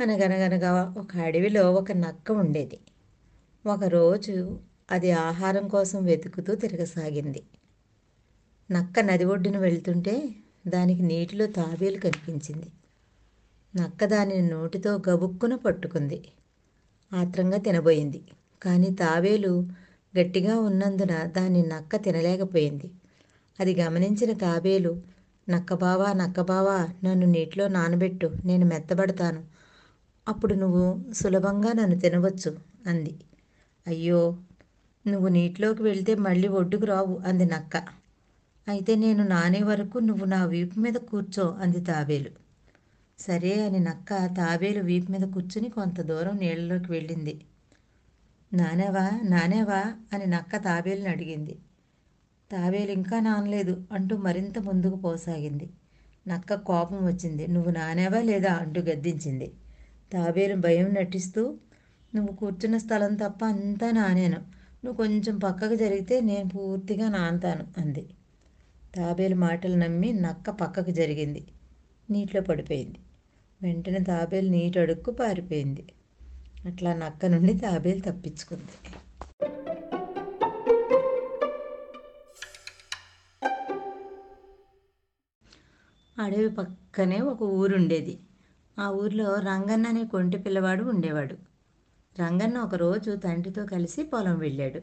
అనగనగనగా ఒక అడవిలో ఒక నక్క ఉండేది. ఒకరోజు అది ఆహారం కోసం వెతుకుతూ తిరగసాగింది. నక్క నది ఒడ్డున వెళ్తుంటే దానికి నీటిలో తాబేలు కనిపించింది. నక్క దానిని నోటితో గబుక్కున పట్టుకుంది. ఆత్రంగా తినబోయింది. కానీ తాబేలు గట్టిగా ఉన్నందున దాన్ని నక్క తినలేకపోయింది. అది గమనించిన తాబేలు నక్కబావా నక్కబావా నన్ను నీటిలో నానబెట్టు నేను మెత్తబడతాను. అప్పుడు నువ్వు సులభంగా నన్ను తినవచ్చు అంది. అయ్యో నువ్వు నీటిలోకి వెళ్తే మళ్ళీ ఒడ్డుకు రావు అంది నక్క. అయితే నేను నానే వరకు నువ్వు నా వీపు మీద కూర్చో అంది తాబేలు. సరే అని నక్క తాబేలు వీపు మీద కూర్చుని కొంత దూరం నీళ్ళలోకి వెళ్ళింది. నానేవా నానేవా అని నక్క తాబేలుని అడిగింది. తాబేలు ఇంకా నానలేదు అంటూ మరింత ముందుకు పోసాగింది. నక్క కోపం వచ్చింది. నువ్వు నానేవా లేదా అంటూ గద్దించింది. తాబేలు భయం నటిస్తూ నువ్వు కూర్చున్న స్థలం తప్ప అంతా నానేను. నువ్వు కొంచెం పక్కకు జరిగితే నేను పూర్తిగా నానతాను అంది. తాబేలు మాటలు నమ్మి నక్క పక్కకు జరిగింది. నీటిలో పడిపోయింది. వెంటనే తాబేలు నీటి అడుక్కు పారిపోయింది. అట్లా నక్క నుండి తాబేలు తప్పించుకుంది. అడవి పక్కనే ఒక ఊరుండేది. ఆ ఊరిలో రంగన్న అనే కొంటి పిల్లవాడు ఉండేవాడు. రంగన్న ఒకరోజు తండ్రితో కలిసి పొలం వెళ్ళాడు.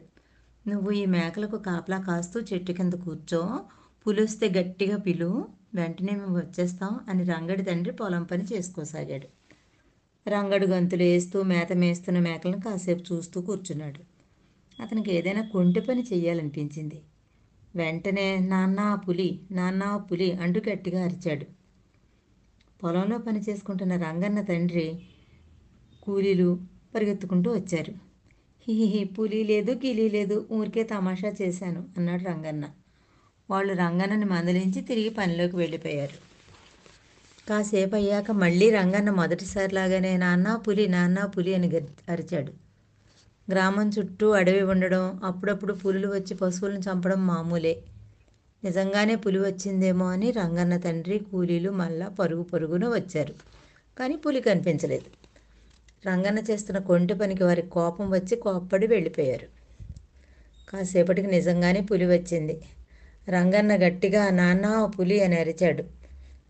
నువ్వు ఈ మేకలకు కాపలా కాస్తూ చెట్టు కింద కూర్చో పులిస్తే గట్టిగా పిలు వెంటనే మేము వచ్చేస్తాం అని రంగడి తండ్రి పొలం పని చేసుకోసాగాడు. రంగడు గంతులు వేస్తూ మేత మేస్తున్న మేకలను కాసేపు చూస్తూ కూర్చున్నాడు. అతనికి ఏదైనా కొంటి పని చెయ్యాలనిపించింది. వెంటనే నాన్న పులి నాన్న పులి అంటూ గట్టిగా అరిచాడు. పొలంలో పని చేసుకుంటున్న రంగన్న తండ్రి కూలీలు పరిగెత్తుకుంటూ వచ్చారు. హిహి పులి లేదు గిలి లేదు ఊరికే తమాషా చేశాను అన్నాడు రంగన్న. వాళ్ళు రంగన్నని మందలించి తిరిగి పనిలోకి వెళ్ళిపోయారు. కాసేపు అయ్యాక మళ్ళీ రంగన్న మొదటిసారిలాగానే నాన్న పులి నాన్న పులి అని అరిచాడు. గ్రామం చుట్టూ అడవి ఉండడం అప్పుడప్పుడు పులులు వచ్చి పశువులను చంపడం మామూలే. నిజంగానే పులి వచ్చిందేమో అని రంగన్న తండ్రి కూలీలు మళ్ళా పరుగు పరుగున వచ్చారు. కానీ పులి కనిపించలేదు. రంగన్న చేస్తున్న కొంటి పనికి వారికి కోపం వచ్చి కోప్పడి వెళ్ళిపోయారు. కాసేపటికి నిజంగానే పులి వచ్చింది. రంగన్న గట్టిగా నాన్న పులి అని అరిచాడు.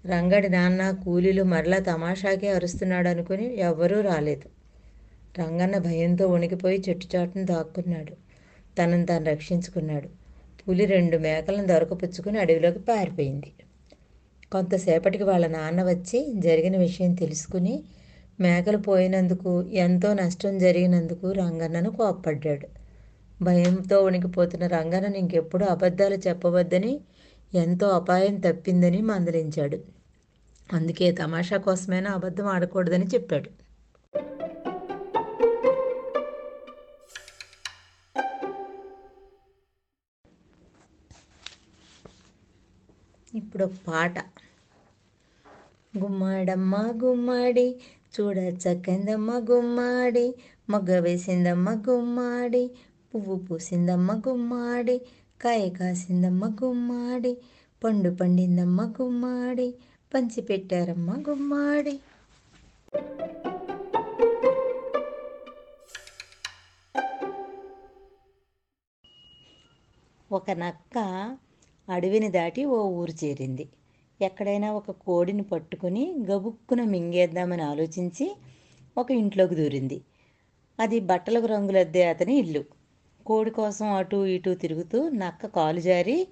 రంగడి నాన్న కూలీలు మరలా తమాషాకే అరుస్తున్నాడు అనుకుని ఎవ్వరూ రాలేదు. రంగన్న భయంతో వణికిపోయి చెట్టు చాటును దాక్కున్నాడు. తనను తాను రక్షించుకున్నాడు. పులి రెండు మేకలను దొరకపుచ్చుకుని అడవిలోకి పారిపోయింది. కొంతసేపటికి వాళ్ళ నాన్న వచ్చి జరిగిన విషయం తెలుసుకుని మేకలు పోయినందుకు ఎంతో నష్టం జరిగినందుకు రంగన్నను కోప్పడ్డాడు. భయంతో వణికిపోతున్న రంగన్నను ఇంకెప్పుడు అబద్ధాలు చెప్పవద్దని ఎంతో అపాయం తప్పిందని మందలించాడు. అందుకే తమాషా కోసమైనా అబద్ధం ఆడకూడదని చెప్పాడు. ఇప్పుడు ఒక పాట. గుమ్మడమ్మ గుమ్మడి చూడ చక్కందమ్మ గుమ్మాడి మగ్గ వేసిందమ్మ గుమ్మాడి పువ్వు పూసిందమ్మ గుమ్మాడి కాయ కాసిందమ్మ గుమ్మాడి పండు పండిందమ్మ గుమ్మాడి పంచి పెట్టారమ్మ గుమ్మాడి. ఒక నక్క అడవిని దాటి ఓ ఊరు చేరింది. ఎక్కడైనా ఒక కోడిని పట్టుకుని గబుక్కున మింగేద్దామని ఆలోచించి ఒక ఇంట్లోకి దూరింది. అది బట్టలకు రంగులద్దే అతని ఇల్లు. కోడి కోసం అటు ఇటు తిరుగుతూ నక్క కాలు జారి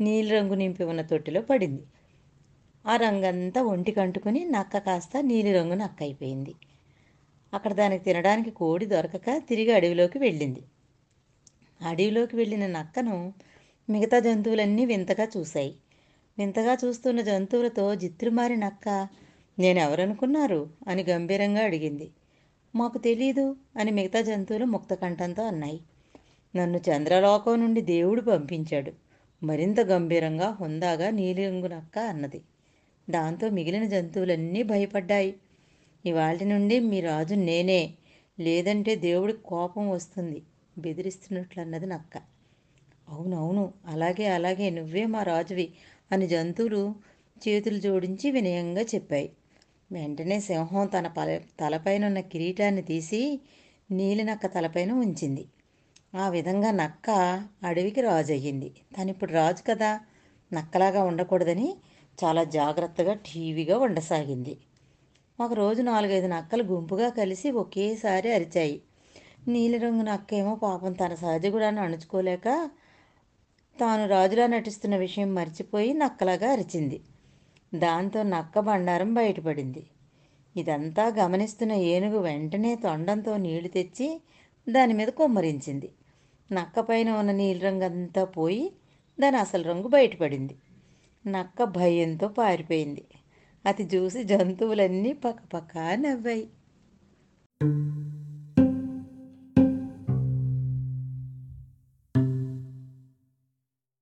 నీలిరంగు నింపి ఉన్న తొట్టిలో పడింది. ఆ రంగంతా ఒంటికి అంటుకుని నక్క కాస్త నీలిరంగు నక్క అయిపోయింది. అక్కడ దానికి తినడానికి కోడి దొరకక తిరిగి అడవిలోకి వెళ్ళింది. అడవిలోకి వెళ్ళిన నక్కను మిగతా జంతువులన్నీ వింతగా చూశాయి. వింతగా చూస్తున్న జంతువులతో జిత్తురుమారి నక్క నేనెవరనుకున్నారు? అని గంభీరంగా అడిగింది. మాకు తెలీదు అని మిగతా జంతువులు ముక్త కంఠంతో అన్నాయి. నన్ను చంద్రలోకం నుండి దేవుడు పంపించాడు. మరింత గంభీరంగా హుందాగా నీలిరంగు నక్క అన్నది. దాంతో మిగిలిన జంతువులన్నీ భయపడ్డాయి. ఇవాళ నుండి మీ రాజు నేనే. లేదంటే దేవుడికి కోపం వస్తుంది. బెదిరిస్తున్నట్లు అన్నది నక్క. అవునవును అలాగే అలాగే నువ్వే మా రాజువి అని జంతువులు చేతులు జోడించి వినయంగా చెప్పాయి. వెంటనే సింహం తన పల తలపైన ఉన్న కిరీటాన్ని తీసి నీలినక్క తలపైన ఉంచింది. ఆ విధంగా నక్క అడవికి రాజు అయ్యింది తను ఇప్పుడు రాజు కదా నక్కలాగా ఉండకూడదని చాలా జాగ్రత్తగా టీవీగా ఉండసాగింది ఒకరోజు నాలుగైదు నక్కలు గుంపుగా కలిసి ఒకేసారి అరిచాయి. నీలిరంగు నక్కేమో పాపం తన సహజ గుణాన్ని అణుచుకోలేక తాను రాజులా నటిస్తున్న విషయం మర్చిపోయి నక్కలాగా అరిచింది. దాంతో నక్క బండారం బయటపడింది. ఇదంతా గమనిస్తున్న ఏనుగు వెంటనే తొండంతో నీళ్ళు తెచ్చి దాని మీద కుమ్మరించింది. నక్క పైన ఉన్న నీలిరంగంతా పోయి దాని అసలు రంగు బయటపడింది. నక్క భయంతో పారిపోయింది. అది చూసి జంతువులన్నీ పక్కపక్క నవ్వాయి.